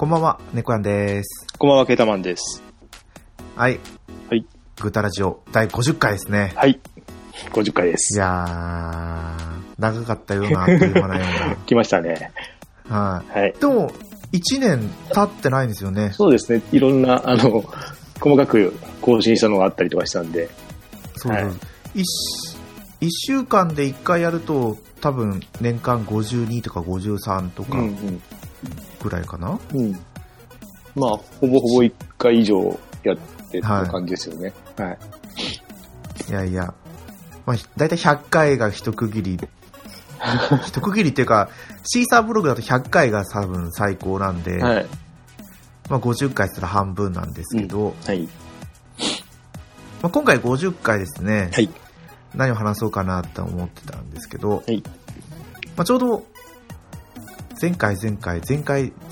こんばんは、猫やんです。こんばんは、ケータマンです。はい。はい。グータラジオ第50回ですね。はい。50回でいす。やー、長かったような、あっという間なよ来ましたね。うな。ははいい。。でも、1年経ってないんですよね。そうですね。いろんな、あの、細かく更新したのがあったりとかしたんで。そうはい一一週間で1回やると、多分年間52とか53とかうんぐらいかな、うん。うん。まあ、ほぼほぼ1回以上やってた感じですよね。はい。いやいや、まあ、だいたい100回が一区切り、一区切りっていうか、シーサーブログだと100回が多分最高なんで、はい。まあ、50回したら半分なんですけど、はい。まあ、今回50回ですね、はい。何を話そうかなと思ってたんですけど、はいまあ、ちょうど、前回前回、前回、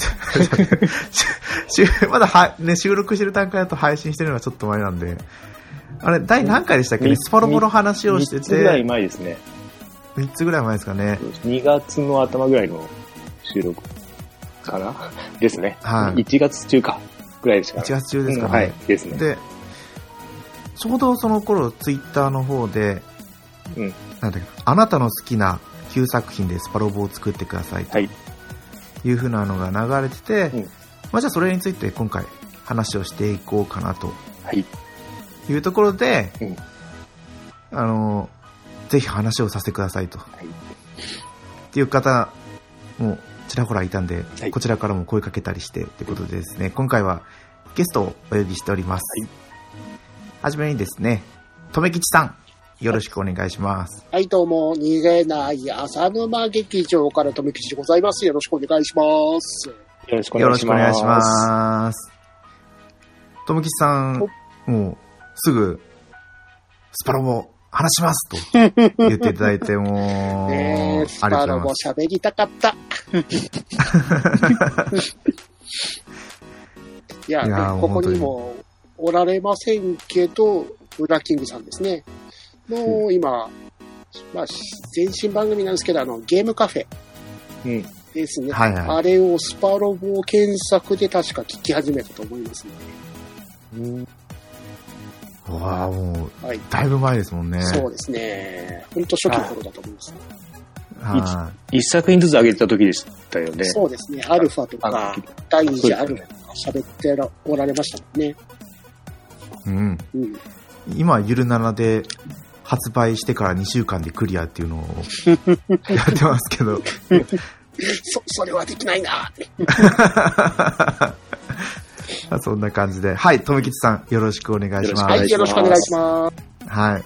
まだは、ね、収録してる段階だと配信してるのがちょっと前なんで、あれ、第何回でしたっけね？みスパロボの話をして3つぐらいて、前ですね。3つぐらい前ですかね。2月の頭ぐらいの収録かなですね。はい1月中か。ぐらいでした1月中ですかね。うんはい。ですね。で、ちょうどその頃、ツイッターの方で、うんなんだっけあなたの好きな旧作品でスパロボを作ってくださいとはい。いう風なのが流れてて、うん。まあ、じゃあそれについて今回話をしていこうかなと。はい。いうところで、うん。あの、ぜひ話をさせてくださいと。い。っていう方もちらほらいたんで、はい。こちらからも声かけたりしてということでですね、今回はゲストをお呼びしております。はい。はじめにですね、とめきちさん、よろしくお願いします。はい、どうも、逃げない浅沼劇場から富吉でございます。よろしくお願いします。よろしくお願いします。くお願いします。とめきちさん、もうすぐ、スパロボ話しますと言っていただいて、もう、ねえ、スパロボ。喋りたかった。いや、いやここにもおられませんけど、ウラキングさんですね。もう今、まあ、前身番組なんですけど、あの、ゲームカフェうん。ですね。はいはいあれをスパロボ検索で確か聞き始めたと思いますね。うわあ、もう、はい。だいぶ前ですもんね。そうですね。ほんと初期の頃だと思います。は一作品ずつ上げてた時でしたよね。そうですね。アルファとあかの、第二次アルファとか喋ってらおられましたもんね。い。うん。うん。今、ゆるななで発売してから2週間でクリアっていうのを やってますけど。そ、それはできないな。そんな感じで。はい、とめきちさん、よろしくお願いします。はい、よろしくお願いします。はい。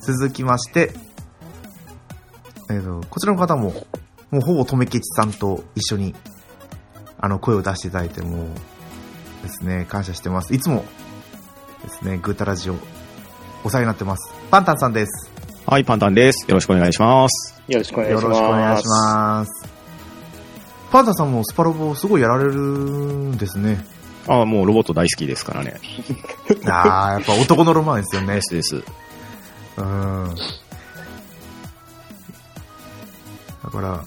続きまして、えっ、と、こちらの方も、もうほぼとめきちさんと一緒に、あの、声を出していただいて、もう、ですね、感謝してます。いつも、ですね、グータラジオ、お世話になってます。パンタンさんです。はい、パンタンです。よろしくお願いします。よろしくお願いよろします。しくお願いします。パンタンさんもスパロボすごいやられるんですね。あもうロボット大好きですからね。ああ、やっぱ男のロマンですよねで。すです。うん。だから、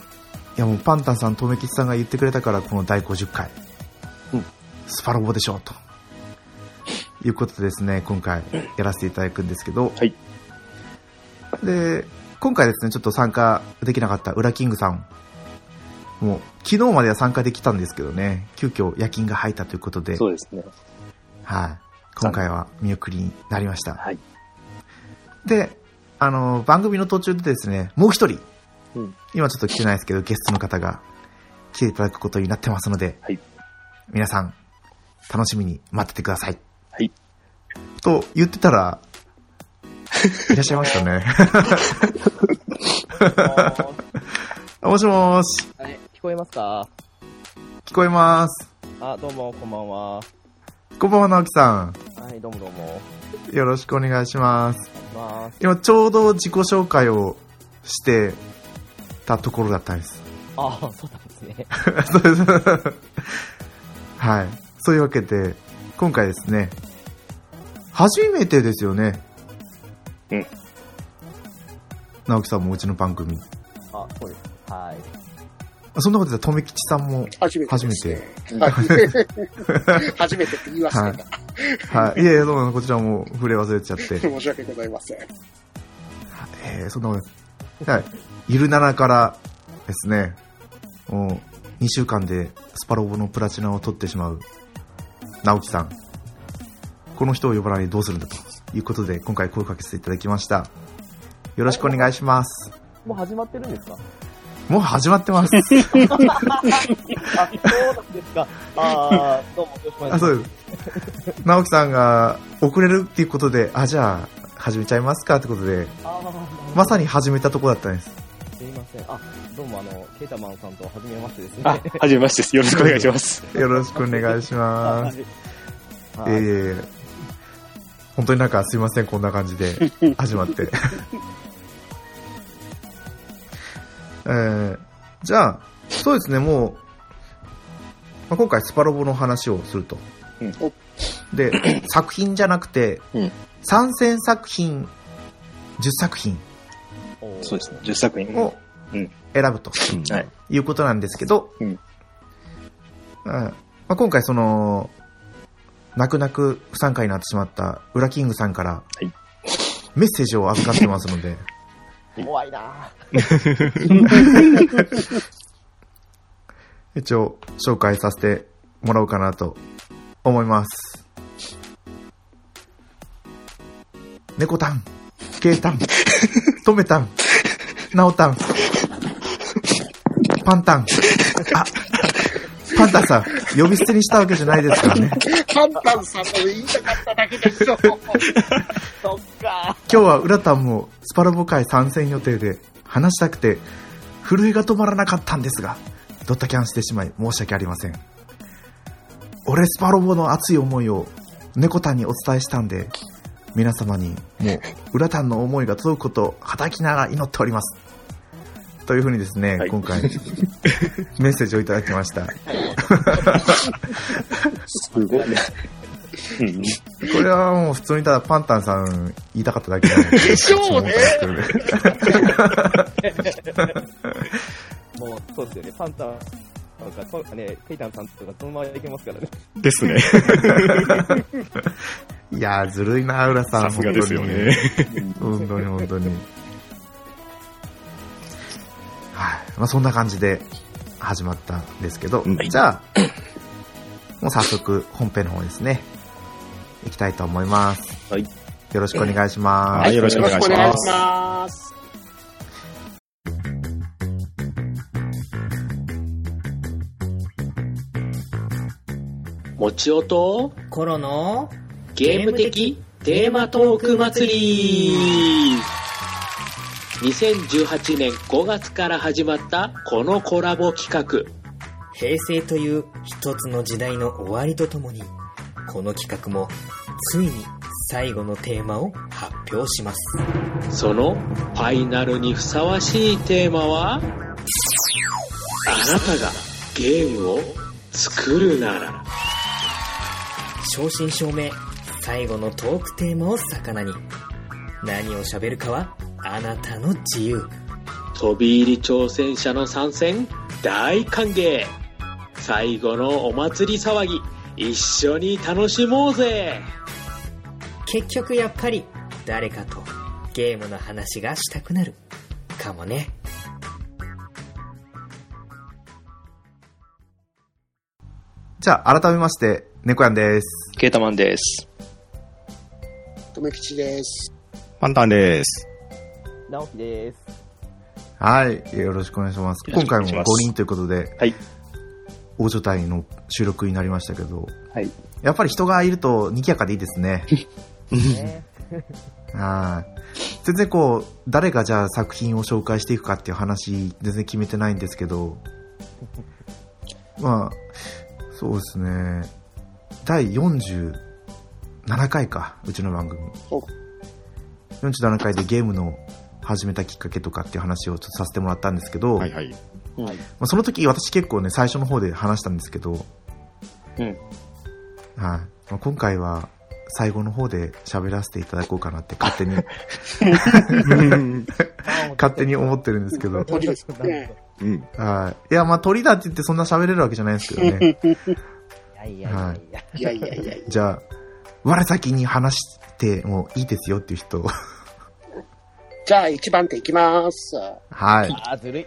いやもうパンタンさん、とめきちさんが言ってくれたから、この第50回。うんスパロボでしょう、と。いうことでですね、今回やらせていただくんですけど。はい。で、今回ですね、ちょっと参加できなかったウラキングさん。もう、昨日までは参加できたんですけどね、急遽夜勤が入ったということで、そうですね。はい。今回は見送りになりました。はい。で、あの、番組の途中でですね、もう一人、うん今ちょっと来てないですけど、ゲストの方が来ていただくことになってますので、はい皆さん、楽しみに待っててください。はい。と言ってたら、いらっしゃいましたね。もしもーし、はい、聞こえますか？聞こえます。あ、どうも、こんばんは。こんばんは、直樹さん。はい、どうもどうも。よろしくお願いします。ます。今、ちょうど自己紹介をしてたところだったんです。あ、そうなんですね。そうです。はい。そういうわけで、今回ですね、初めてですよね。うん。直樹さんもうちの番組。あ、そうです。はい。そんなことで、とめきちさんも、初めて初めて。はい初めてって言い忘れた。はい。いやいや、どうもこちらも触れ忘れちゃって。申し訳ございません。えー、そんなことはい。ゆるならからですね、もう、2週間でスパロボのプラチナを取ってしまう、直樹さん。この人を呼ばないでどうするんだということで、今回声をかけていただきました。よろしくお願いします。もう始まってるんですか？もう始まってます。あ、そうなんですか。あーどうもよろしくお願いあ、します。そうです。直樹さんが遅れるっていうことで、あ、じゃあ、始めちゃいますかってことで、あーまさに始めたとこだったんです。すいません。あ、どうもあの、ケータマンさんと初めましてですね。あ、はじめましてです。よろしくお願いします。よろしくお願いします。はいええ本当になんかすいません、こんな感じで 始まって。えー、じゃあ、そうですね、もう、まあ、今回スパロボの話をすると。うんで、作品じゃなくて、うん参戦作品10作品そうですね。10作品。をうん選ぶとはい。いうことなんですけど、うんうんまあ、今回その、泣く泣く不参加になってしまったウラキングさんからいメッセージを預かってますので、怖いな 一応紹介させてもらおうかなと思います。猫タン、ケイタン、トメタン、ナオタン、パンタン、あ、パンタンさん、呼び捨てにしたわけじゃないですからね。パンタンさんと言いたかっただけでしょ。そっか。今日はウラタンもスパロボ会参戦予定で話したくて震えが止まらなかったんですがドタキャンしてしまい申し訳ありません。俺スパロボの熱い思いを猫タンにお伝えしたんで皆様にもうウラタンの思いが届くことをはたきながら祈っておりますというふうにですね、はい今回 メッセージをいただきましたすごいね。うんこれはもう普通にただパンタンさん言いたかっただけなんででしょうねもう、そうですよね。パンタンとか、こね、ケイタンさんとかそのままいけますからね。ですね。いやーずるいな浦さんさすがですよね。本当に本当に。はい。まあそんな感じで始まったんですけど、うんじゃあ、もう早速本編の方ですね、行きたいと思います。はい。よろしくお願いします。はいよろしくお願いしますよろくお願いします。もちおとコロのゲーム的テーマトーク祭り2018年5月から始まったこのコラボ企画。平成という一つの時代の終わりとともにこの企画もついに最後のテーマを発表します。そのファイナルにふさわしいテーマは？あなたがゲームを作るなら。正真正銘最後のトークテーマを魚に。何を喋るかはあなたの自由飛び入り挑戦者の参戦大歓迎最後のお祭り騒ぎ一緒に楽しもうぜ結局やっぱり誰かとゲームの話がしたくなるかもねじゃあ、改めまして、猫やんです。ケータマンです。とめきちです。パンタンです。直樹です。はい。よろしくお願いします。今回もしくお願いします5人ということで、はい。大所帯の収録になりましたけど、はい。やっぱり人がいると賑やかでいいですね。ね、はい。全然こう、誰がじゃあ作品を紹介していくかっていう話、全然決めてないんですけど、まあ、そうですね。第47回か、うちの番組お。47回でゲームの始めたきっかけとかっていう話をちょっとさせてもらったんですけど、はいはい。まあ、その時私結構ね、最初の方で話したんですけど、うん。はい。まあ、今回は最後の方で喋らせていただこうかなって勝手に、勝手に思ってるんですけど、そうですね。うん。はい。いや、まあ鳥だって言ってそんな喋れるわけじゃないですけどね。いやいやいやいや。いやいやいやいや。じゃあ、我先に話してもいいですよっていう人。じゃあ1番手いきます。はい。あー、ずるい。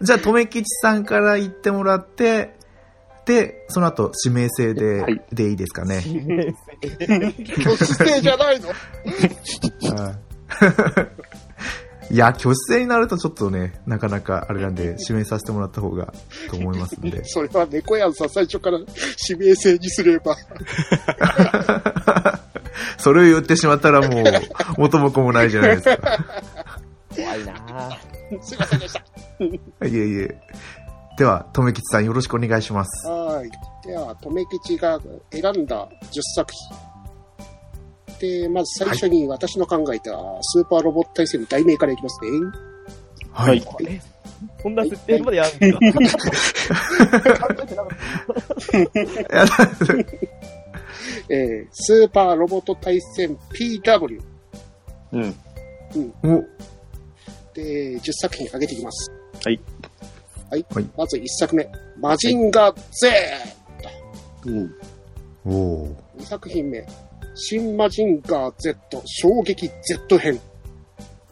じゃあ、とめきちさんから言ってもらって、で、その後、指名制で、はいでいいですかね。挙手制 じゃないい。いや、挙手制になるとちょっとね、なかなかあれなんで、指名させてもらった方が、と思いますんで。それは猫やんさん最初から指名制にすれば。それを言ってしまったらもう、元も子もないじゃないですか。怖いなぁ。すいませんでした。いえいえ。では、とめきちさんよろしくお願いします。はい。では、とめきちが選んだ10作品。で、まず最初に私の考えたスーパーロボット対戦の題名からいきますね。はい。これ、そんな設定までやるんですか？考えてなかった。えー、スーパーロボット対戦 PW。うん。お、で、10作品上げていきます。はい。はい。はいまず1作目。マジンガー Z! うん。おー2作品目。新マジンガー Z 衝撃 Z 編。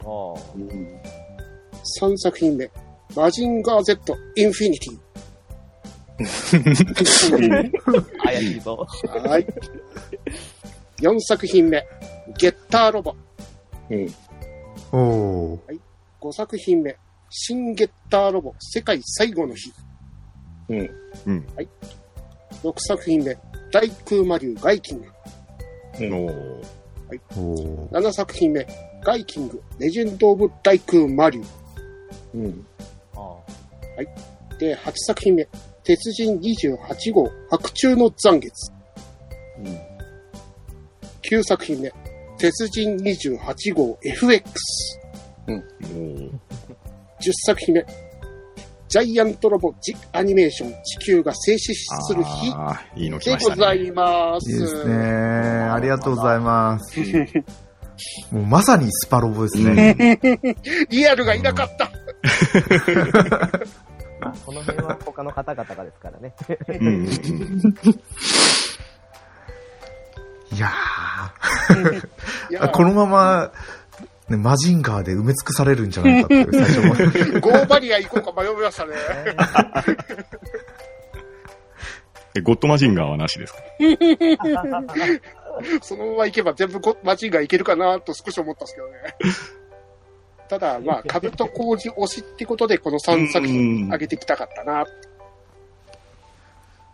あーうん。3作品目。マジンガー Z インフィニテ怪し はい。4作品目。ゲッターロボ。うん。おー5作品目。新ゲッターロボ世界最後の日。うん。うん。6作品目。大空魔竜ガイキング。おーおー7作品目。ガイキングレジェンド・オブ・大空魔竜。うん。あで、8作品目。鉄人28号白昼の残月。うん。9作品目。鉄人28号 FX。おー10作品目。ジャイアントロボ・ジ・アニメーション地球が静止する日いいの来でましたね。ございます。いいですね。ありがとうございます。もうまさにスパロボですね。リアルがいなかった。あ。この辺は他の方々がですからね。いやー、このまま、ね、マジンガーで埋め尽くされるんじゃないかっていう、最初は。ゴーバリア行こうか迷いましたね。えゴッドマジンガーはなしですか？そのまま行けば全部ゴマジンがいけるかなと少し思ったんですけどね。ただ、まあ、カブト工事推しってことで、この3作品上げてきたかったな。い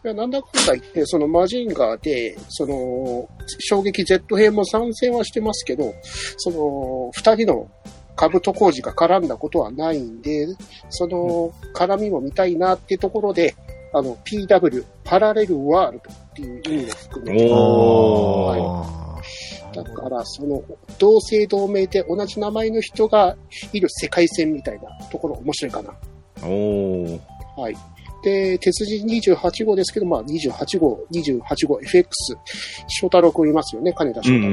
やなんだかんだ言って、そのマジンガーで、その、衝撃 Z 編も参戦はしてますけど、その、二人のカブト工事が絡んだことはないんで、その、絡みも見たいなっていうところで、あの、PW、パラレルワールドっていう意味を含めて。だから、その、同姓同名で同じ名前の人がいる世界線みたいなところ面白いかな。おー。はい。で、鉄人28号ですけど、まあ28号、28号 FX、翔太郎くんいますよね、金田翔太郎。うんうんう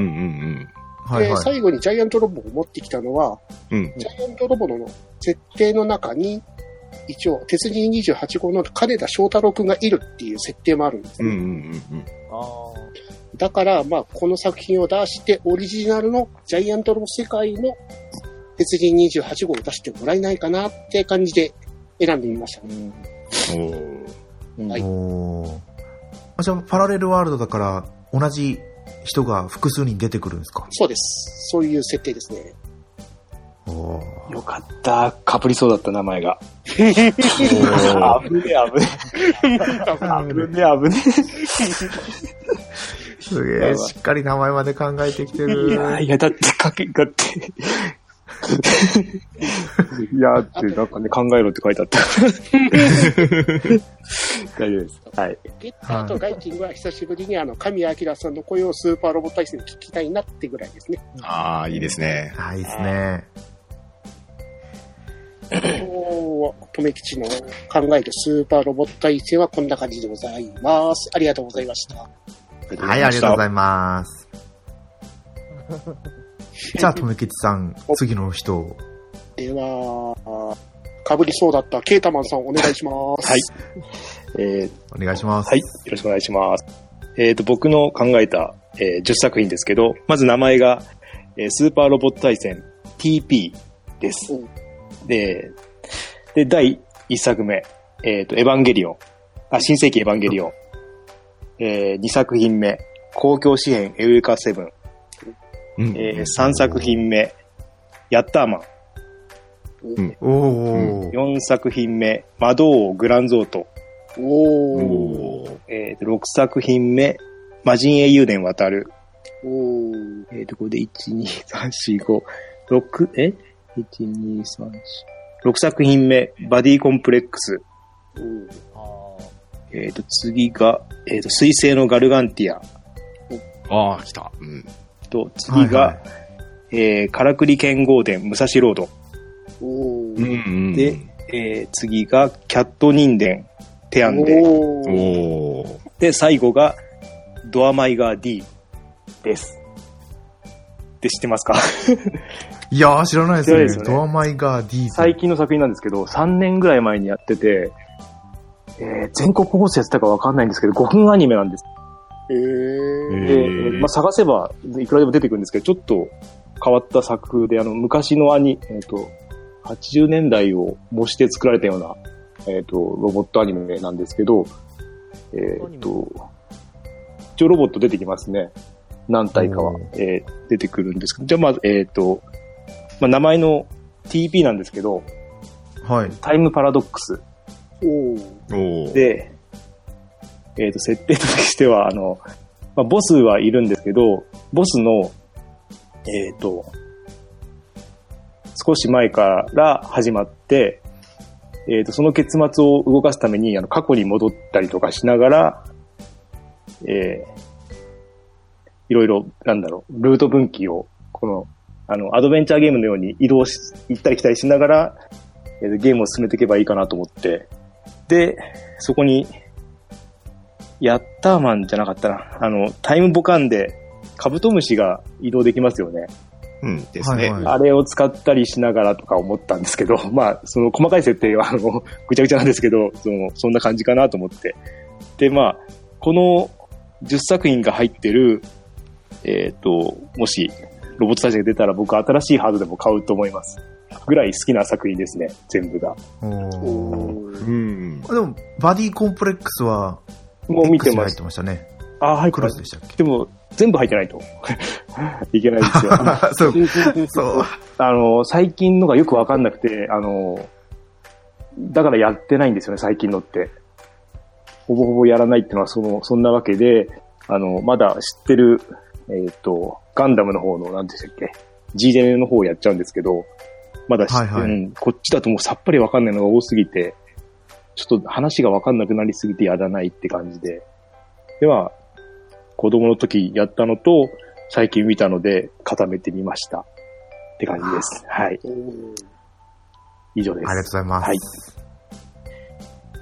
んで、はいはい。最後にジャイアントロボを持ってきたのは、うん。うん。ジャイアントロボの設定の中に、一応、鉄人28号の金田翔太郎くんがいるっていう設定もあるんですね。うんうんうんあだから、まあ、この作品を出して、オリジナルのジャイアントロボ世界の鉄人28号を出してもらえないかなって感じで選んでみました。うん。はいおーあじゃあ、パラレルワールドだから、同じ人が複数人出てくるんですか？そうです。そういう設定ですね。おーよかった。かぶりそうだった名前が。危ねえ、危ねえ。危ねえ、危ねすげえ、しっかり名前まで考えてきてえ。いる。や、いや、だって、かけ、だって。いや、って、なんかね、考えろって書いてあった。大丈夫です。はい。ゲッターとガイキングは久しぶりにあの、神谷明さんの声をスーパーロボ対戦で聞きたいなってぐらいですね。ああ、いいですね。あ、いいですね。今日は、とめきちの考えるスーパーロボット対戦はこんな感じでございます。ありがとうございました。はい、ありがとうございます。じゃあ、とめきちさん、次の人を。では、かぶりそうだったケータマンさんお願いします。はい。えーお願いします。はい。よろしくお願いします。えっ、と、僕の考えた、えー10作品ですけど、まず名前が、えースーパーロボット対戦 TP ですうん。で、で、第1作目、えっ、と、エヴァンゲリオン。あ、新世紀エヴァンゲリオン。え2作品目、公共紙幣エウレカセブン。うんえ3作品目、ヤッターマン。おお、4作品目、魔導王グランゾート。おー。えーと6作品目、魔人英雄伝渡る。おー。えっ、と、これで1、2、3、4、5、6、え ?1、2、3、4。6作品目、バディコンプレックス。うんあえっ、と、次が、えっ、と、水星のガルガンティア。ああ、来た。うん。と、次が、はいはいえー、カラクリ剣豪伝武蔵ロード。おうんー。うん。で、えー、次が、キャット人伝テアンデ。お。で、最後が、ドアマイガー D です。って知ってますか？いやー、知らないですね。すよねドアマイガー D 最近の作品なんですけど、3年ぐらい前にやってて、えー全国放送やってたかわかんないんですけど、5分アニメなんです。えー。で、へーまあ、探せばいくらでも出てくるんですけど、ちょっと変わった作風で、あの、昔のアニ、えっ、と、80年代を模して作られたような、えっ、と、ロボットアニメなんですけど、えっ、と、一応ロボット出てきますね。何体かはお、えー出てくるんですけど、じゃあまず、えっ、と、まあ、名前の TP なんですけど、はい。タイムパラドックス。お。で、えっ、と、設定としては、あの、まあ、ボスはいるんですけど、ボスの、えっ、と、少し前から始まって、えっ、と、その結末を動かすために、あの、過去に戻ったりとかしながら、えーいろいろ、なんだろう、ルート分岐を、この、あの、アドベンチャーゲームのように移動し、行ったり来たりしながら、えーゲームを進めていけばいいかなと思って、で、そこに、ヤッターマンじゃなかったな。あの、タイムボカンで、カブトムシが移動できますよね。うんですね。はいはいあれを使ったりしながらとか思ったんですけど、まあ、その細かい設定は、あの、ぐちゃぐちゃなんですけど、その、そんな感じかなと思って。で、まあ、この10作品が入ってる、えっ、と、もし、ロボットたちが出たら僕は新しいハードでも買うと思います。ぐらい好きな作品ですね、全部が。うん。でも、バディコンプレックスは、もう見てます入って。ましたね。あ、入ってクまでしたっけ？でも、全部入ってないと。いけないですよ。そう、そう。あの、最近のがよくわかんなくて、あの、だからやってないんですよね、最近のって。ほぼほぼやらないっていうのは、その、そんなわけで、あの、まだ知ってる、えっ、と、ガンダムの方の、なんでしたっけ、G ジェネの方をやっちゃうんですけど、まだ知って、はいはいうん、こっちだともうさっぱりわかんないのが多すぎて、ちょっと話がわかんなくなりすぎてやらないって感じで。では、子供の時やったのと、最近見たので固めてみました。って感じです。はい。以上です。ありがとうございます。はい。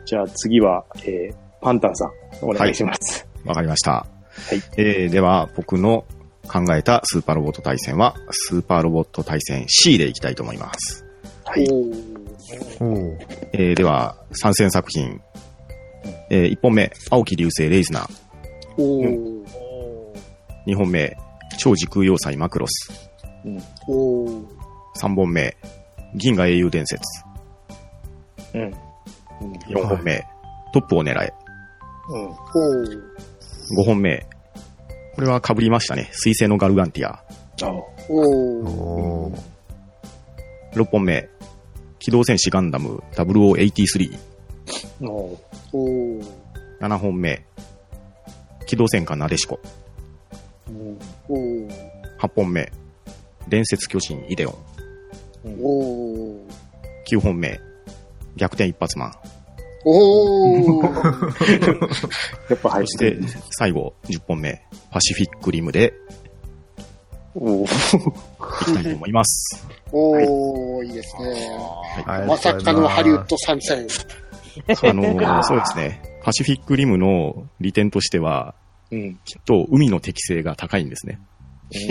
じゃあ次は、えー、パンタンさん、お願いします。わかりました。いえー、では、僕の考えたスーパーロボット対戦は、スーパーロボット対戦 C でいきたいと思います。はい。えー、では、参戦作品。えー、1本目、青木流星レイズナー。おーー2本目、超時空要塞マクロス。おー3本目、銀河英雄伝説。うん。4本目、トップを狙え。うん。おー5本目、これは被りましたね。水星のガルガンティア。あおーおー6本目、機動戦士ガンダム0083。おおー7本目、機動戦艦なでしこ。うん。おー8本目、伝説巨人イデオン。おー9本目、逆転一発マン。おー やっぱ入っそして最後、10本目、パシフィックリムでおーいきたいと思います。おーいいですね。はいまさかのハリウッド参戦。あの、そうですね。パシフィックリムの利点としては、うん。きっと海の適性が高いんですね。ジ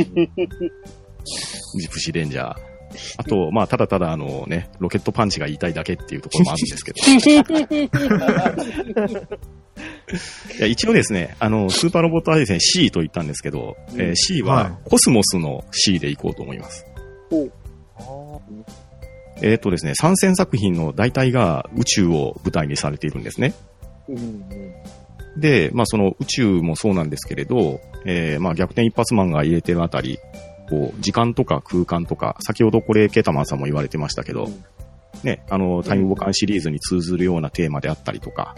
プシーレンジャー。あと、まあ、ただただあのね、ロケットパンチが言いたいだけっていうところもあるんですけど。いや一応ですね、あの、スーパーロボット対戦 C と言ったんですけど、えー C ははコスモスの C でいこうと思います。えっ、とですね、参戦作品の大体が宇宙を舞台にされているんですね。で、まあその宇宙もそうなんですけれど、えーまあ逆転一発マンが入れてるあたり、こう、時間とか空間とか、先ほどこれケータマンさんも言われてましたけど、ね、あの、タイムボカンシリーズに通ずるようなテーマであったりとか、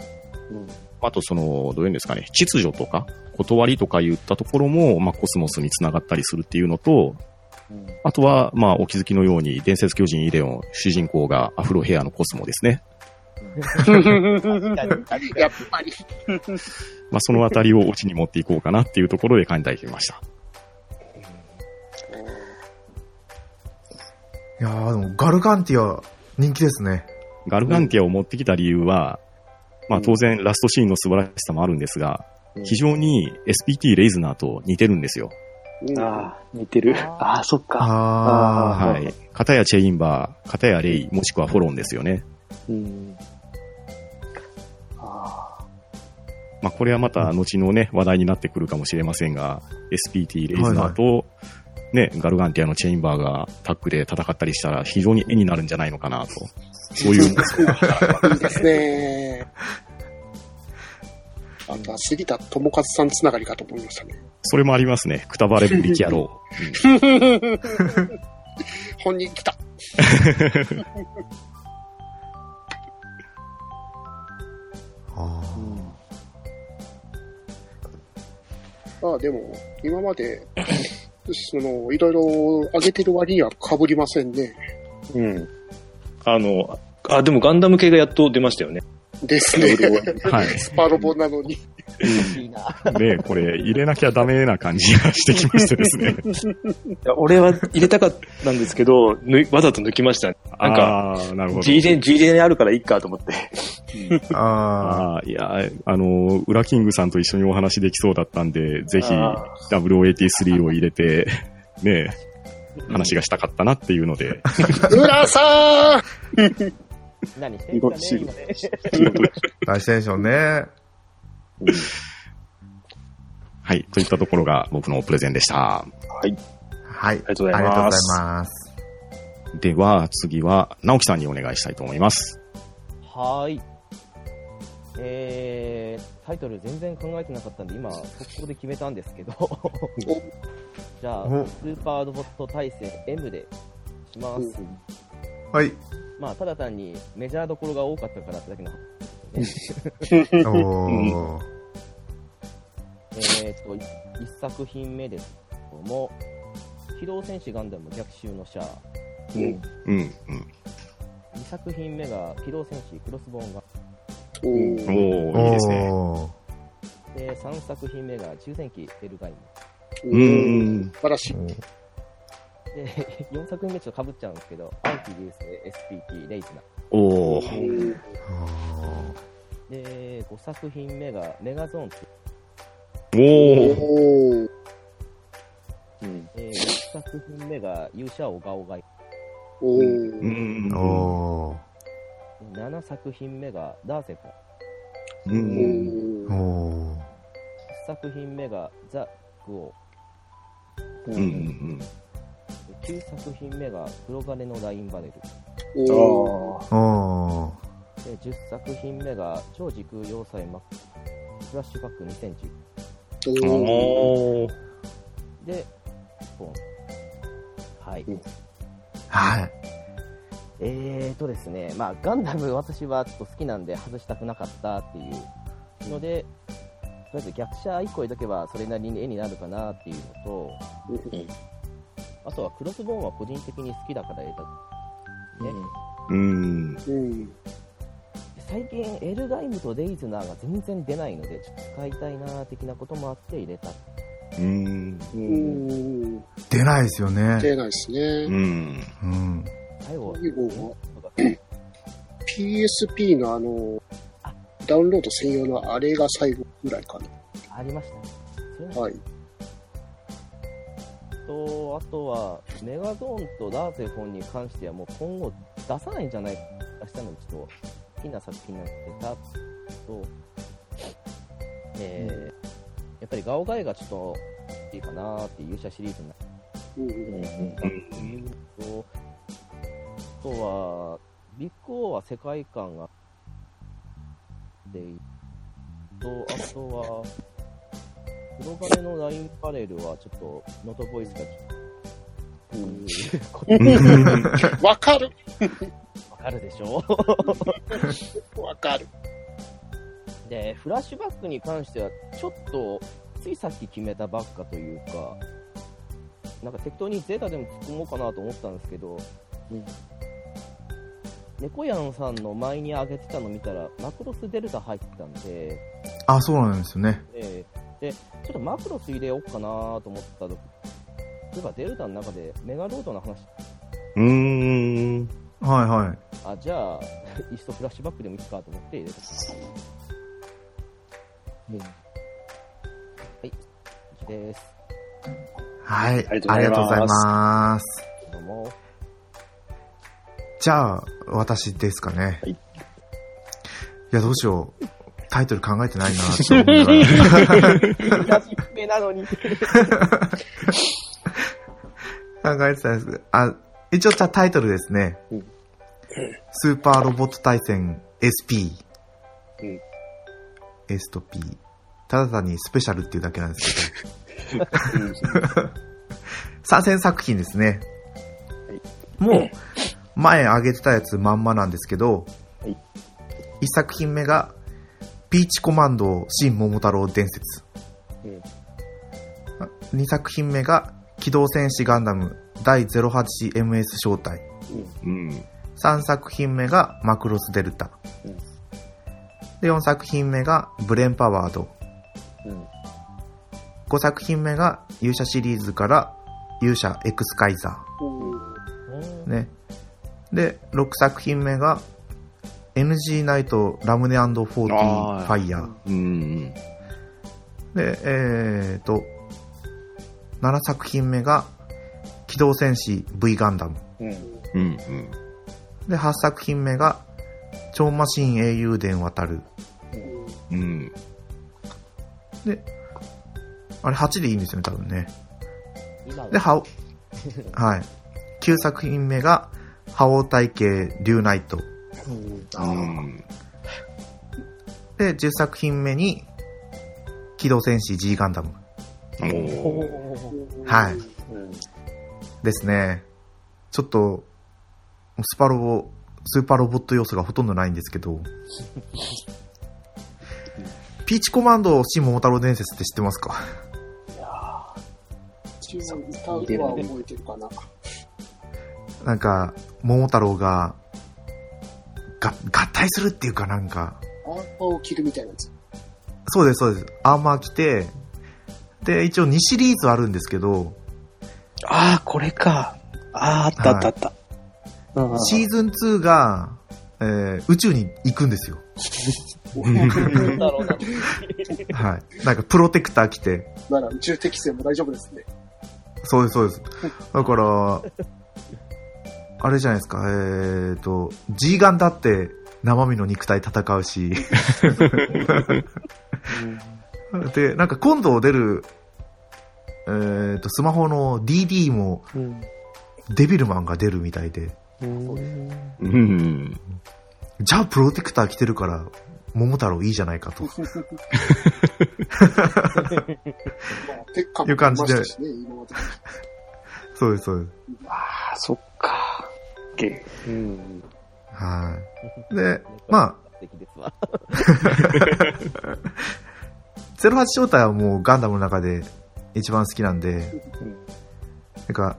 あとその、どういうんですかね、秩序とか、断りとか言ったところも、まあコスモスにつながったりするっていうのと、あとは、まあお気づきのように、伝説巨人イデオン、主人公がアフロヘアのコスモですね。やっぱり。まあそのあたりをオチに持っていこうかなっていうところで考えてみました。いやー、でもガルガンティア人気ですね。ガルガンティアを持ってきた理由は、まあ当然ラストシーンの素晴らしさもあるんですが、非常に SPT レイズナーと似てるんですよ。ああ、似てる。ああ、そっか。あー。はい。片やチェインバー、片やレイ、もしくはフォロンですよね。うん。ああ。まあこれはまた後のね、話題になってくるかもしれませんが、SPT レイズナーと、ね、ガルガンティアのチェインバーがタッグで戦ったりしたら非常に絵になるんじゃないのかなと。そういう、いいですね。あとは杉田智和さんつながりかと思いましたね。それもありますね。くたばれブリキ野郎。うん本人来た。あああ、でも、今まで、その、いろいろ上げてる割には被りませんね。うん。あの、あ、でもガンダム系がやっと出ましたよね。ですね。はい。スパロボなのに。いいな。ねこれ入れなきゃダメな感じがしてきましてですね。いや俺は入れたかったんですけど、ぬわざと抜きました。なんか、あーなるほど。G ジェン、G ジェンあるからいいかと思って。あ。あああ、いや、あの、ウラキングさんと一緒にお話できそうだったんで、ぜひあ W83 を入れて、ね話がしたかったなっていうので、浦さん何してんすかね、今ね。あ。大テンションね。はい、といったところが僕のプレゼンでした。はい。はい。ありがとうございますます。では、次は、直樹さんにお願いしたいと思います。はーい。えー、タイトル全然考えてなかったんで、今、速攻で決めたんですけど。じゃあ、おスーパーロボット対戦 M でします。はい。まあ、ただ単にメジャーどころが多かったからってだけの話おー。えっと、1作品目ですけども、機動戦士ガンダム逆襲のシャア。うん。うん、うん。2作品目が機動戦士クロスボーンガおおー、いいですね。で、3作品目が重戦機エルガイム。うん。素晴らしい。で、4作品目ちょっと被っちゃうんですけど、アンティリュースで SPT レイズナ。おー、あで、5作品目がメガゾーン2。おー、おーうん。えー、6作品目が勇者オガオガイ。おうー。おで7作品目がダーセコン。うおん。おー。10作品目がザ・グオうん、うん、9作品目が黒金のラインバレル。お。で、10作品目が超時空要塞マックス。フラッシュバック2010。うん。おーおー。で、ポン。はい。はい。えーとですね、まあ、ガンダム私はちょっと好きなんで外したくなかったっていうので、とりあえず逆者1個入れとけばそれなりに絵になるかなっていうのと、あとはクロスボーンは個人的に好きだから入れた。ね。うん。うん。最近エルガイムとレイズナーが全然出ないので、ちょっと使いたいな的なこともあって入れた。うん。出ないですよね。出ないですうね。ん。うん。最後、は PSP のあの、ダウンロード専用のあれが最後ぐらいかありましたね。はい。と、あとは、メガゾーンとラーゼフォンに関してはもう今後出さないんじゃないかしたので、ちょっと好きな作品になってたと、えーやっぱりガオガイがちょっといいかなっていう勇者シリーズになってうんうんうんと、あとは、ビッグオーは世界観が、で、と、あとは、黒金のラインパレルはちょっと、ノートボイスが、うん、わかる。わかるでしょ？わかる。で、フラッシュバックに関しては、ちょっと、ついさっき決めたばっかというか、なんか適当にゼータでも突っ込もうかなと思ったんですけど、猫やんさんの前に上げてたの見たら、マクロスデルタ入ってたんで、あ、そうなんですよね。えーで、ちょっとマクロス入れようかなと思ったと、例えばデルタの中でメガロードの話、うーん。はいはい。あ、じゃあ、いっそフラッシュバックでもいいかと思って入れた。うんはい、以上です。はい。ありありがとうございがとうございます。どうも。じゃあ、私ですかね。はいいや、どうしよう。タイトル考えてないなって思いながら。優しめなのに。考えてたんです、あ、一応じゃタイトルですね。うんスーパーロボット対戦 SP。うん S と P。ただ単に。スペシャルっていうだけなんですけど。参戦作品ですね。もう、前上げてたやつまんまなんですけど、はい一作品目が、ピーチコマンド新桃太郎伝説。うん二作品目が、機動戦士ガンダム第 08MS 招待。うん。三作品目が、マクロスデルタ。うんで、四作品目が、ブレンパワード。うん5作品目が勇者シリーズから勇者エクスカイザー。ね。で、6作品目が NG ナイトラムネ40ファイヤー。うん。で、えーと、7作品目が機動戦士 V ガンダム。うんうん。で、8作品目が超マシン英雄伝渡る。うん。で、あれ8でいいんですよね、多分ね。今で、はお、はい。9作品目が、覇王体系リュウナイト。うん。で、10作品目に、機動戦士 G ガンダム。はい。うんですね。ちょっと、スパロボ、スーパーロボット要素がほとんどないんですけど、ピーチコマンド新桃太郎伝説って知ってますか？一応歌うは覚えてるかな。なんか、桃太郎が、が、合体するっていうかなんか、アーパーを着るみたいなやつ。そうです、そうです。アーマー着て、で、一応2シリーズあるんですけど、ああ、これか。ああ、あったあったあった。うんシーズン2が、えー宇宙に行くんですよ。なんだろうな。はい。なんかプロテクター着て、なら宇宙適正も大丈夫ですね。そうです、そうです。だから、あれじゃないですか、えーと、G ガンだって生身の肉体戦うし、で、なんか今度出る、えーと、スマホの DD もうんデビルマンが出るみたいで、うん。じゃあプロテクター着てるから、桃太郎いいじゃないかと。いう感じで。そうです、そうです。ああ、そっうん。はい。で、まあ、素敵ですわ。08招待はもうガンダムの中で一番好きなんで、なんか、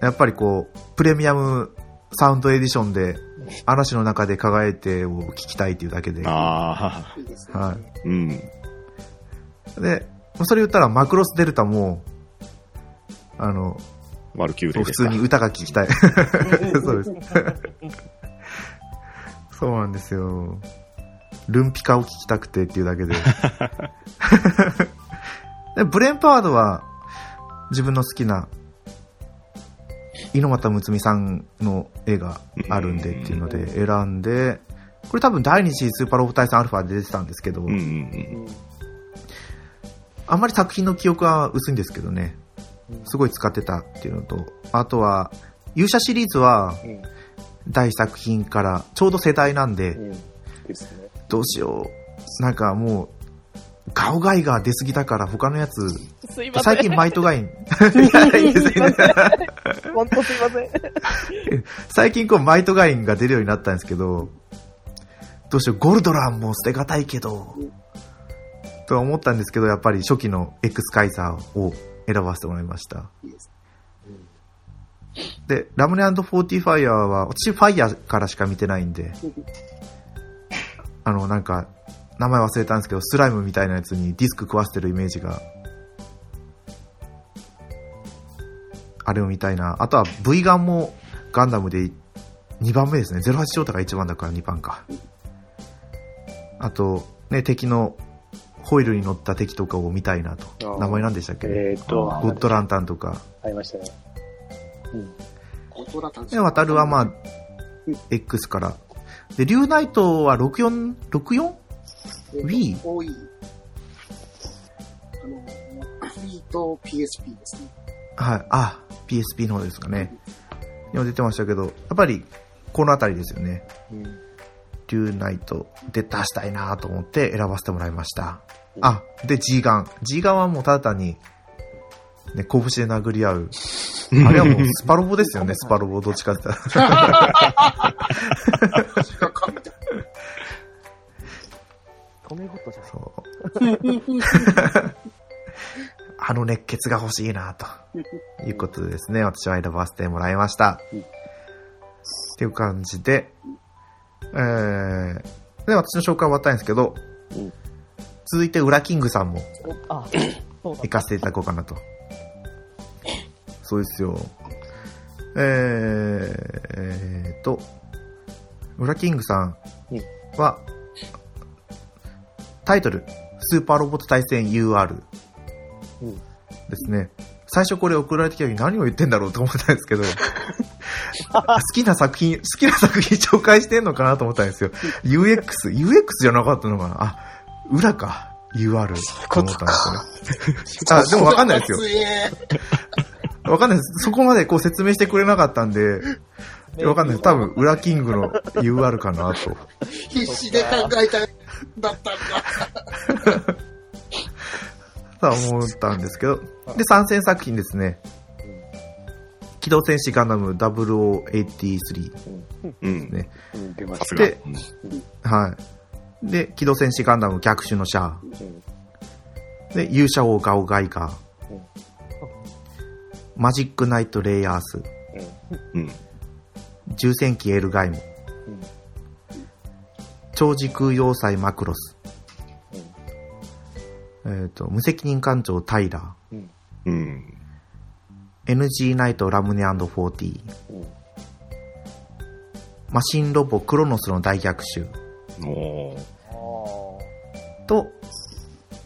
やっぱりこう、プレミアムサウンドエディションで、嵐の中で輝いてを聞きたいっていうだけで。はああ。いいですね。い。うん。で、それ言ったらマクロスデルタも、あの、ワルキューレ普ですか？通に歌が聴きたい。そうです。そうなんですよ。ルンピカを聴きたくてっていうだけで。でブレンパワードは、自分の好きな、猪俣睦美さんの絵があるんでっていうので選んで、これ多分第二次スーパーロボ対戦アルファで出てたんですけど、あんまり作品の記憶は薄いんですけどね、すごい使ってたっていうのと、あとは、勇者シリーズはうん。第一作品からちょうど世代なんで、うん。ですね。どうしよう。なんかもう、ガオガイが出すぎたから他のやつ。最近マイトガイン。本当すいません。最近こうマイトガインが出るようになったんですけど、どうしよう、ゴルドランも捨てがたいけど、とは思ったんですけど、やっぱり初期の X カイザーを選ばせてもらいました。いいですで、ラムネ &40 ファイヤーは、私ファイヤーからしか見てないんで、あの、なんか、名前忘れたんですけど、スライムみたいなやつにディスク食わせてるイメージが、あれを見たいな。あとは V ガンもガンダムで2番目ですね。08ショータが1番だから2番か。あと、ね、敵のホイールに乗った敵とかを見たいなと。名前何でしたっけ？えっ、と、ゴッドランタンとか。ありましたね。コントラタンで、渡るはまあ、X から。で、リュウナイトは 64?64? 64? Wii？多い。あの、Wii と PSP ですね。はい。あ、PSP の方ですかね。今出てましたけど、やっぱり、この辺りですよね。うん。リュウナイトで出したいなと思って選ばせてもらいました。あ、で、G ガン。G ガンはもうただ単に、ね、拳で殴り合う。あれはもう スパロボですよね、スパロボ。どっちかって言ったら。そう。あの熱血が欲しいな、ということでですね、私は選ばせてもらいました。っていう感じで、えー、で、私の紹介終わったんですけど、うん続いて、ウラキングさんも行かせていただこうかなと。そうですよ。えー、えーと、ウラキングさんは、タイトル、スーパーロボット対戦 UR うんですね。最初これ送られてきた時何を言ってんだろうと思ったんですけど、好きな作品、好きな作品紹介してんのかなと思ったんですよ。UX、UX じゃなかったのかな？あ、裏か。UR と思ったんですよね。あ、でもわかんないですよ。わかんないです。そこまでこう説明してくれなかったんで、わかんないです。多分、裏キングの UR かなと。必死で考えたんだったんだ。とは思ったんですけど。で、参戦作品ですね。機動戦士ガンダム0083うん。ね。うん、出ましさすが。ではい。で、機動戦士ガンダム逆襲のシャア。た。うんで、勇者王ガオガイガーうん。マジックナイトレイアース。うん。重戦機エルガイム。超時空要塞マクロス。えっ、と、無責任艦長タイラうん。ー。NG ナイトラムネ &40。うんマシンロボクロノスの大逆襲。と、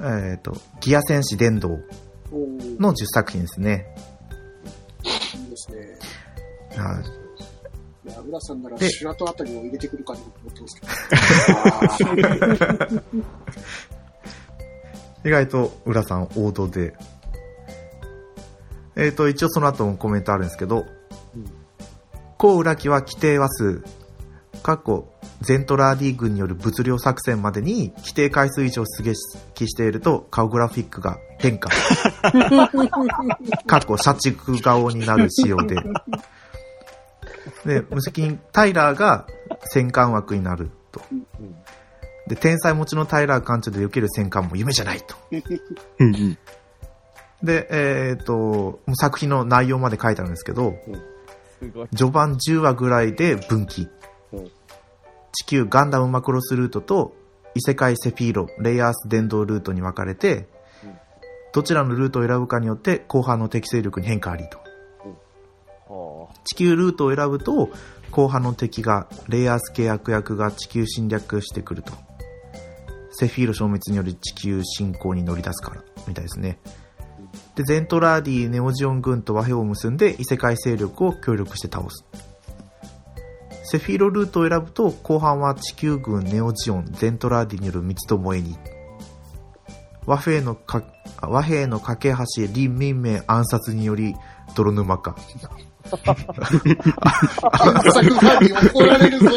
えっ、と、ギア戦士伝道の10作品ですね。いいですね。はい。いや、浦さんならでシュラトあたりを入れてくるかと思ってますけど。意外と浦さん王道で。えっ、と、一応その後もコメントあるんですけど、高浦木は規定話数、過去、ゼントラー D 軍による物量作戦までに規定回数以上出撃していると顔グラフィックが変化。過去、社畜顔になる仕様で。で、無責任、タイラーが戦艦枠になると。で、天才持ちのタイラー艦長で避ける戦艦も夢じゃないと。うん。で、えっ、と、作品の内容まで書いてあるんですけど。序盤10話ぐらいで分岐。うん地球ガンダムマクロスルートと異世界セフィーロ、レイアース電動ルートに分かれて、うんどちらのルートを選ぶかによって後半の適正力に変化ありと。は地球ルートを選ぶと後半の敵がレイアース系悪役が地球侵略してくると。セフィーロ消滅により地球侵攻に乗り出すから、みたいですね。で、で、ゼントラーディ、ネオジオン軍と和平を結んで異世界勢力を協力して倒す。セフィロルートを選ぶと、後半は地球軍、ネオジオン、ゼントラーディによる三つ巴に。和平のか、和平の架け橋、リン・ミンメイ暗殺により、泥沼化。暗殺に怒られるぞ。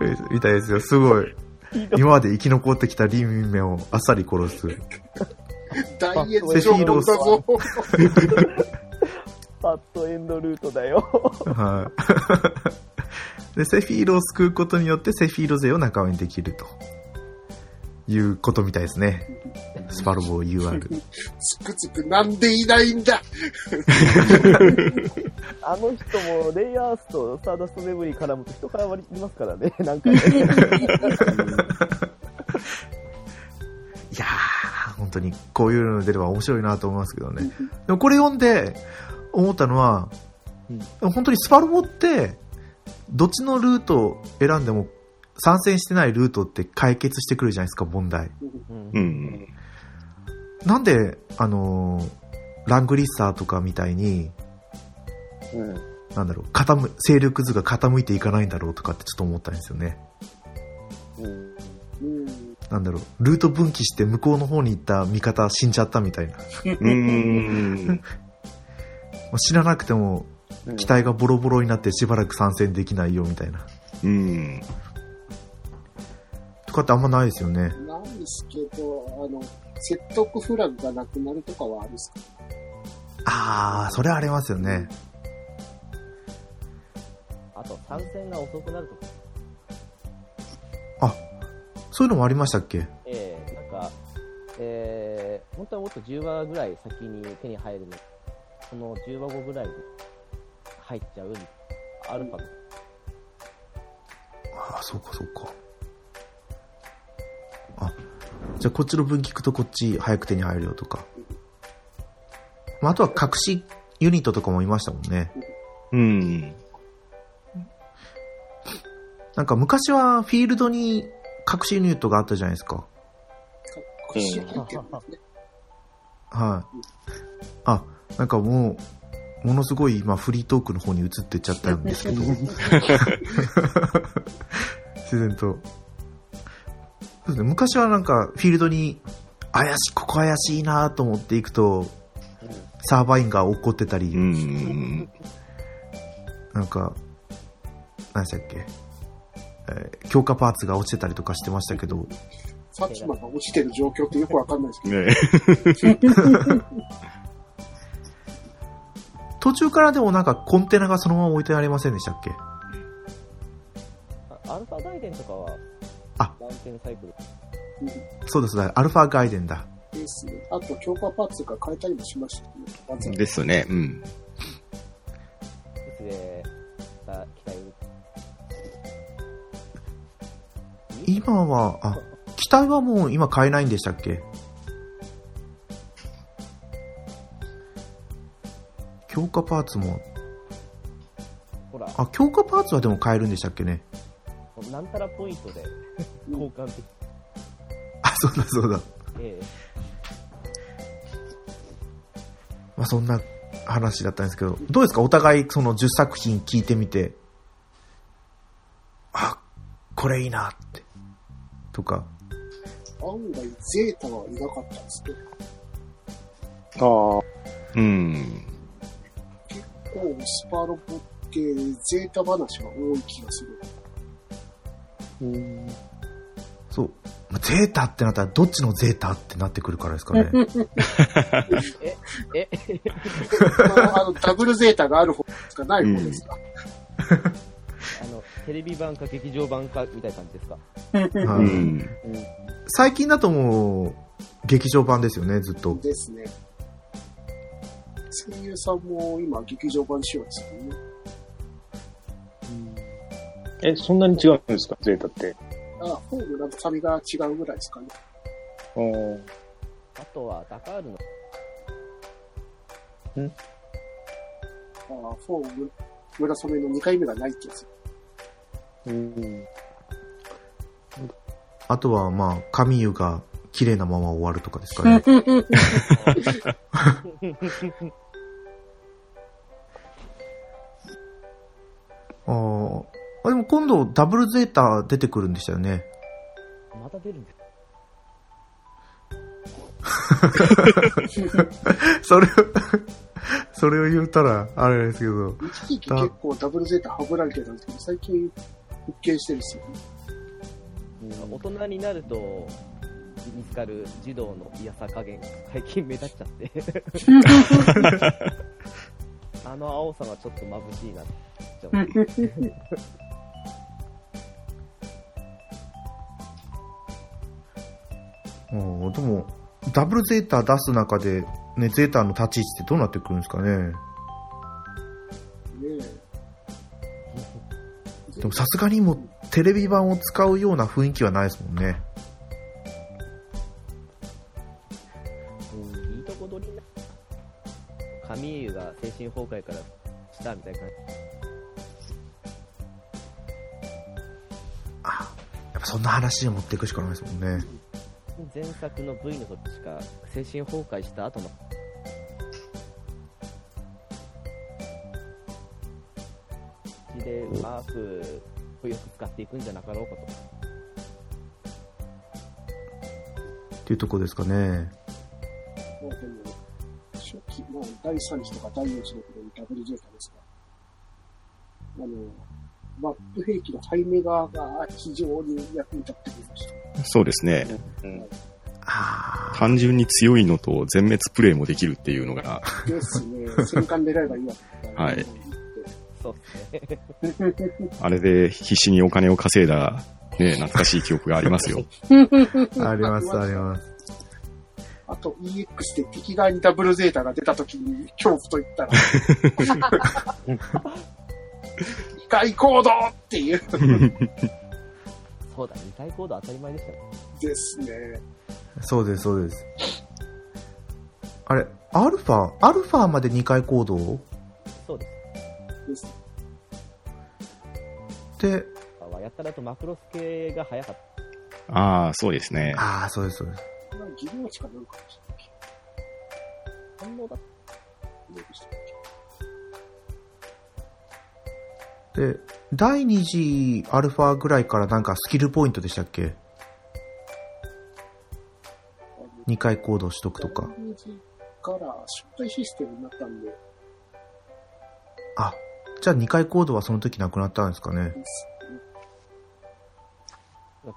みたいですよ、すごい。今まで生き残ってきた林民名をあっさり殺す。大炎上だぞ。パッドエンドルートだよ。はい。で、セフィーロを救うことによってセフィーロ勢を仲間にできると。いうことみたいですね。スパロボ UR。つくづくなんでいないんだ。あの人もレイヤースとスターダストメモリー絡むと人から割りますからね、なんか、ね。いやー、本当にこういうの出れば面白いなと思いますけどね。でもこれ読んで思ったのは、本当にスパロボって、どっちのルートを選んでも参戦してないルートって解決してくるじゃないですか、問題。うんうん。なんで、あのーラングリッサーとかみたいに、うん。なんだろう、傾む、勢力図が傾いていかないんだろうとかってちょっと思ったんですよね。うん。うんなんだろう、ルート分岐して向こうの方に行った味方死んじゃったみたいな。うん。まあ知らなくてもうん機体がボロボロになってしばらく参戦できないよみたいな。うん。とかってあんまないですよね。なんですけど、あの、説得フラグがなくなるとかはあるんですか？あー、それありますよね。あと、参戦が遅くなるとか。そういうのもありましたっけ？ええなんか、えー、本当はもっと10話ぐらい先に手に入るの。その10話後ぐらいに入っちゃう。アルファとか。ああ、そうかそうか。じゃあこっちの分岐くとこっち早く手に入るよとか。まあ、あとは隠しユニットとかもいましたもんね。うん。なんか昔はフィールドに隠しユニットがあったじゃないですか。隠し入ってるんですね。はい。あ、なんかもう、ものすごい今フリートークの方に移ってっちゃったんですけど。自然と。そうですね、昔はなんかフィールドに怪しい、ここ怪しいなと思っていくと、サーバーインが起こってたり、うん。なんか、何でしたっけ、えー強化パーツが落ちてたりとかしてましたけど、サチマが落ちてる状況ってよくわかんないですけど、ね。途中からでもなんかコンテナがそのまま置いてありませんでしたっけ。あアルファガイデンとかは、テンサイクル。そうですね、アルファガイデンだ。ですね。あと、強化パーツが変えたりもしましたね。ですね。うん。ですね、た機体今は、あ、機体はもう今買えないんでしたっけ？強化パーツも、ほら、あ、強化パーツはでも買えるんでしたっけね？なんたらポイントで交換できあ、そうだそうだ。て、まあそんな話だったんですけど、どうですか？お互いその10作品聞いてみて、あ、これいいなって。とか。案外、ゼータはいなかったんですね。ああ。うん。結構、スパロボって、ゼータ話が多い気がする。うん。そう。まあゼータってなったらどっちのゼータってなってくるからですかね。え、まあ、あの、ダブルゼータがある方ですか、ない方ですか？あの、テレビ版か劇場版かみたいな感じですか？はいうん。最近だともう、劇場版ですよね、ずっと。ですね。声優さんも今、劇場版仕様ですよね。え、そんなに違うんですか？ゼータって。あ、フォームなんか髪が違うぐらいですかね。うん。あとは、ダカールの、あフォーム、村染めの2回目がないってやつ。うん。あとはまあ、神湯が綺麗なまま終わるとかですかね。あーあ、でも今度ダブルゼータ出てくるんでしたよね。また出るんです それを、それを言うたら、あれですけど。一時期結構ダブルゼータはぶられてたんですけど、最近復権してるんですよね。大人になると見つかる児童の嫌さ加減が最近目立っちゃって あの青さがちょっと眩しいなってううんでも、ダブルゼータ出す中で、ね、ゼータの立ち位置ってどうなってくるんですかね。ねでもさすがにもうテレビ版を使うような雰囲気はないですもんね。うんいいとこ取りな神湯が精神崩壊からしたみたいな感あ、やっぱそんな話に持っていくしかないですもんね。じ前作の V の時しか精神崩壊した後のでうまくよく使っていくんじゃなかろうかとっていうとこですかね。まあでも、初期、まあ、第3期とか第4期の頃にダブルゼータですが、あの、マップ兵器のハイメガが非常に役に立ってくれました。そうですね。うん。単純に強いのと全滅プレイもできるっていうのが、ですね。戦艦狙えばいいわはいそうですねあれで必死にお金を稼いだ、ね、懐かしい記憶がありますよ。あります、あります。あと EX で敵側にダブルゼータが出た時に恐怖と言ったら、異界行動っていうそうだ2回コード当たり前でしたねですね。そうです、そうです。あれ、アルファ、アルファまで2回行動？そうですですで、あやったらとマクロス系が早かったああ、そうですね。ああ、そうです、そうです。まあ、技能値かなんかでしたっけ？反応だどうでしたっで、第2次アルファぐらいからなんかスキルポイントでしたっけ？け ?2 回行動しとくとか。第二次から招待システムになったんで、あ、じゃあ2回行動はその時なくなったんですかね。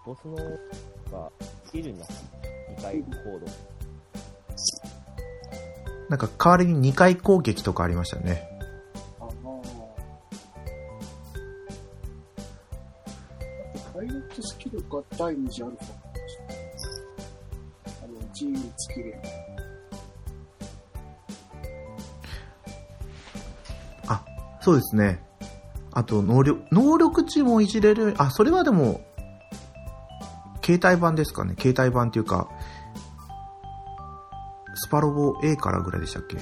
ボスのがスキルになった2回コードなんか代わりに2回攻撃とかありましたね。トスキルが第二次アルファでした。あの、自由につけれる。あ、そうですね。あと、能力、能力値もいじれる、あ、それはでも、携帯版ですかね。携帯版っていうか、スパロボ A からぐらいでしたっけ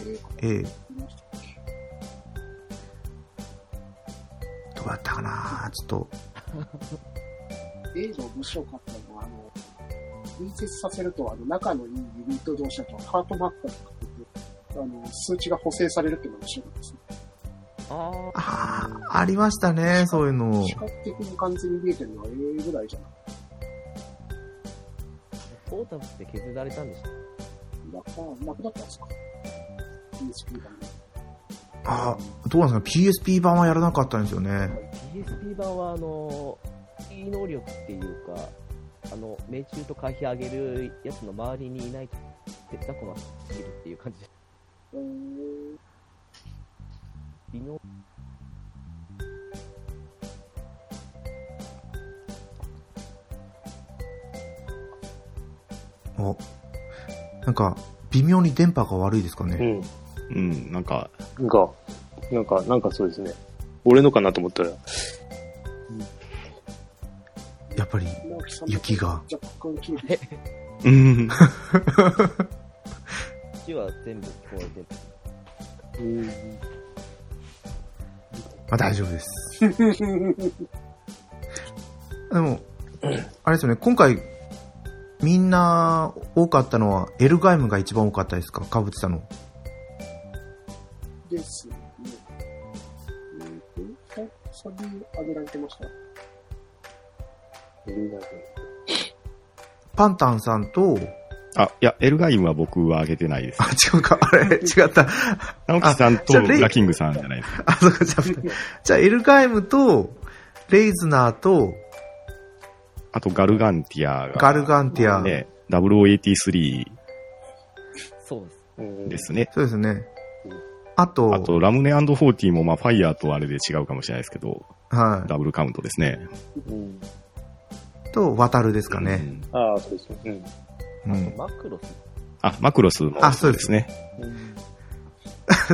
?A。どうやったかな？ちょっと、映像面白かったのは、あの、隣接させると、あの、仲のいいユニット同士だと、ハートマークがかかってて、あの、数値が補正されるっていうのが面白かったですね。あああ、ありましたね、そういうの。視覚的に完全に見えてるのは A ぐらいじゃなあポータブって削られたんでしたなくなくなったんですか PSP 版で。あどうなんですか ?PSP 版はやらなかったんですよね。PSP 版はあのいい能力っていうかあの命中と回避上げるやつの周りにいないと手伝こなすぎるっていう感じでうーん微妙お、なんか、微妙に電波が悪いですかね。うん。うん、なんか、なんか、なんか、なんかそうですね。俺のかなと思ったら、やっぱり、雪が。うん、こっちは全部聞こえてるうん。まあ大丈夫です。でも、あれですよね、今回、みんな多かったのは、エルガイムが一番多かったですか？かぶってたの。ですね。えーと、あサビ上げられてましたパンタンさんと、あ、いや、エルガインは僕はあげてないですあ、。違うか、あれ、違った。直樹さんとラキングさんじゃないですか。あ、そうか、じゃあじゃあエルガイムと、レイズナーと、あとガルガンティアが。ガルガンティア。ね、0083そうです。うんですね。そうですね。あと、あと、ラムネ &40 も、まあ、ファイヤーとあれで違うかもしれないですけど、はダブルカウントですね。うん。い。と、渡るですかね。うんああ、そうですね。うん。マクロス。あ、マクロスもあそうですね。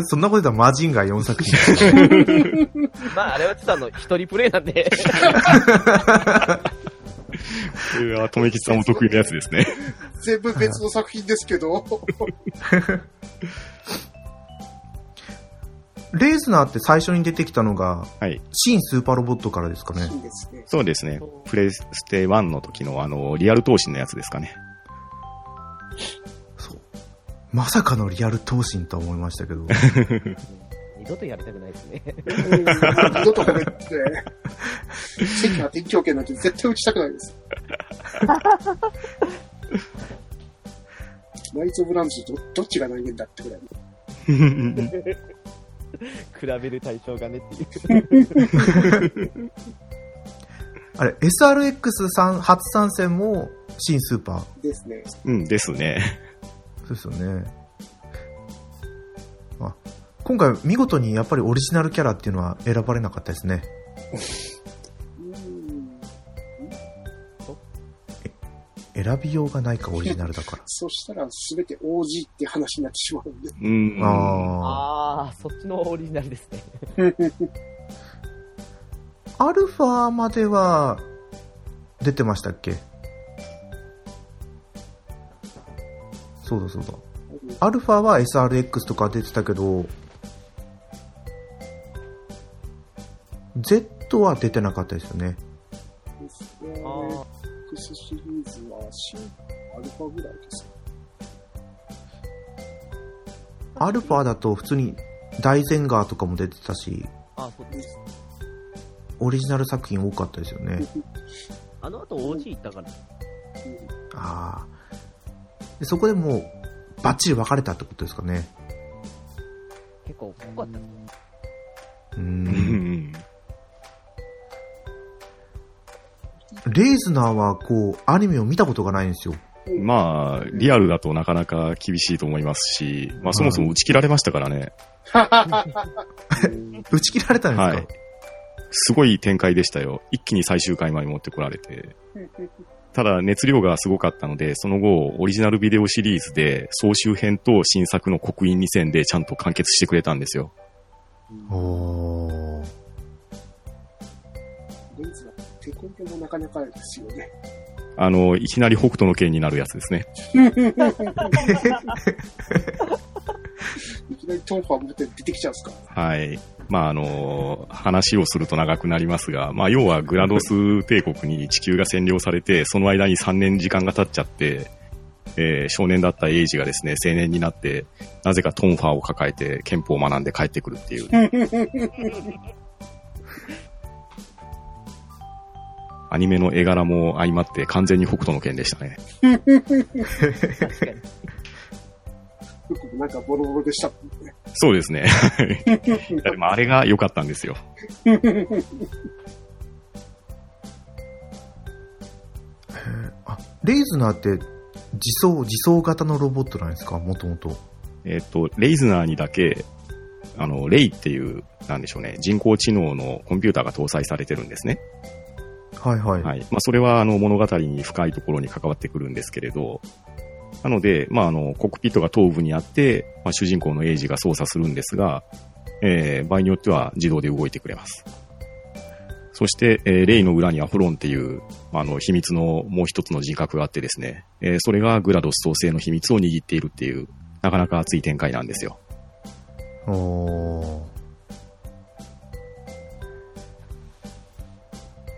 そんなこと言ったらマジンガー4作品。まあ、あれはちょっとあの、一人プレイなんで。これは、とめきちさんも得意なやつですね。全部別の作品ですけど、レイズナーって最初に出てきたのが、はい。新スーパーロボットからですかね。そうですね。プレステ1の時の、あの、リアル投資のやつですかね。まさかのリアル闘神とは思いましたけど。二度とやりたくないですね。うん二度とこれって、席が天気圏なんて絶対打ちたくないです。ナイツ・オブ・ランズとどっちが人間だってぐらい。比べる対象がねっていう。あれ、SRX さん初参戦も新スーパー。ですね。うんですね。そうですよね。あ、今回見事にやっぱりオリジナルキャラっていうのは選ばれなかったですね。選びようがないかオリジナルだから。そしたら全て OG って話になってしまうんで。うん。ああ。ああ、そっちのオリジナルですね。アルファまでは出てましたっけ？そうだそうだ。アルファは SRX とか出てたけど、Z は出てなかったですよね。ですね。あ X シリーズは新アルファぐらいです。アルファだと普通に大ゼンガーとかも出てたし、あ、あそうです。オリジナル作品多かったですよね。あの後 OG 行ったから。ああ。でそこでもう、バッチリ分かれたってことですかね。結構濃かった。うー。うんん。レイズナーはこう、アニメを見たことがないんですよ。まあ、リアルだとなかなか厳しいと思いますし、まあそもそも打ち切られましたからね。打ち切られたんですか、はい。すごい展開でしたよ。一気に最終回まで持ってこられて。ただ熱量がすごかったので、その後、オリジナルビデオシリーズで、総集編と新作の刻印2戦でちゃんと完結してくれたんですよ。おー。レイズは手こ入れもなかなかですよね。あの、いきなり北斗の剣になるやつですね。いきなりトンファー持って出てきちゃうんですか？はい。まあ、あの、話をすると長くなりますが、まあ、要はグラドス帝国に地球が占領されて、その間に3年時間が経っちゃって、えー少年だったエイジがですね、青年になって、なぜかトンファーを抱えて憲法を学んで帰ってくるっていう。アニメの絵柄も相まって完全に北斗の剣でしたね。確かに。なんかボロボロでしたね。そうですね。でもあれが良かったんですよ。あ、レイズナーって自走、自走型のロボットなんですか？もともと。えっ、と、レイズナーにだけ、あの、レイっていう、なんでしょうね、人工知能のコンピューターが搭載されてるんですね。はいはい。はい。まあ、それは、あの、物語に深いところに関わってくるんですけれど、なので、まあ、あの、コックピットが頭部にあって、まあ、主人公のエイジが操作するんですが、えー、場合によっては自動で動いてくれます。そして、えーレイの裏にはフロンっていう、あの、秘密のもう一つの人格があってですね、えーそれがグラドス創生の秘密を握っているっていう、なかなか熱い展開なんですよ。おー。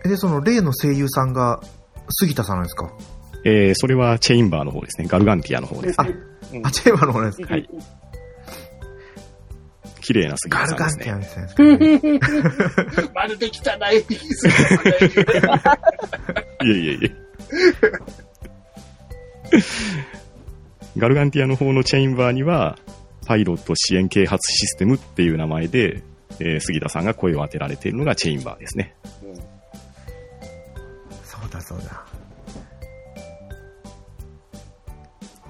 で、その、レイの声優さんが、杉田さんなんですか？えー、それはチェインバーの方ですね。ガルガンティアの方です。あ、あ、チェーマの方なんです。はい。綺麗な杉ガル田さんガンですティアね。みたいな。まるで汚いですね。いえいえいえ。ガルガンティアの方のチェインバーには、パイロット支援啓発システムっていう名前で、えー杉田さんが声を当てられているのがチェインバーですね。そうだそうだ。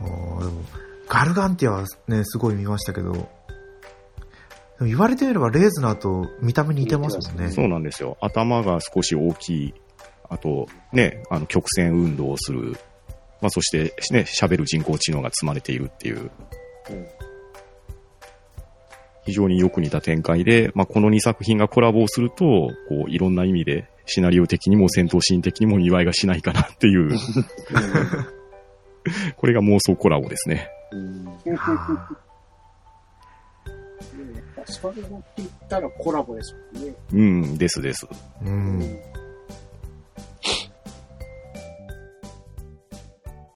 おーでも、ガルガンティアはね、すごい見ましたけど、でも言われてみればレーズナーと見た目似てますもんね。そうなんですよ。頭が少し大きい。あと、ね、あの、曲線運動をする。まあ、そして、ね、喋る人工知能が積まれているっていう。うん非常によく似た展開で、まあ、この2作品がコラボをすると、こう、いろんな意味で、シナリオ的にも戦闘シーン的にも祝いがしないかなっていう、これが妄想コラボですね。はそれをって言ったらコラボですもんね。うん、ですです。あうん。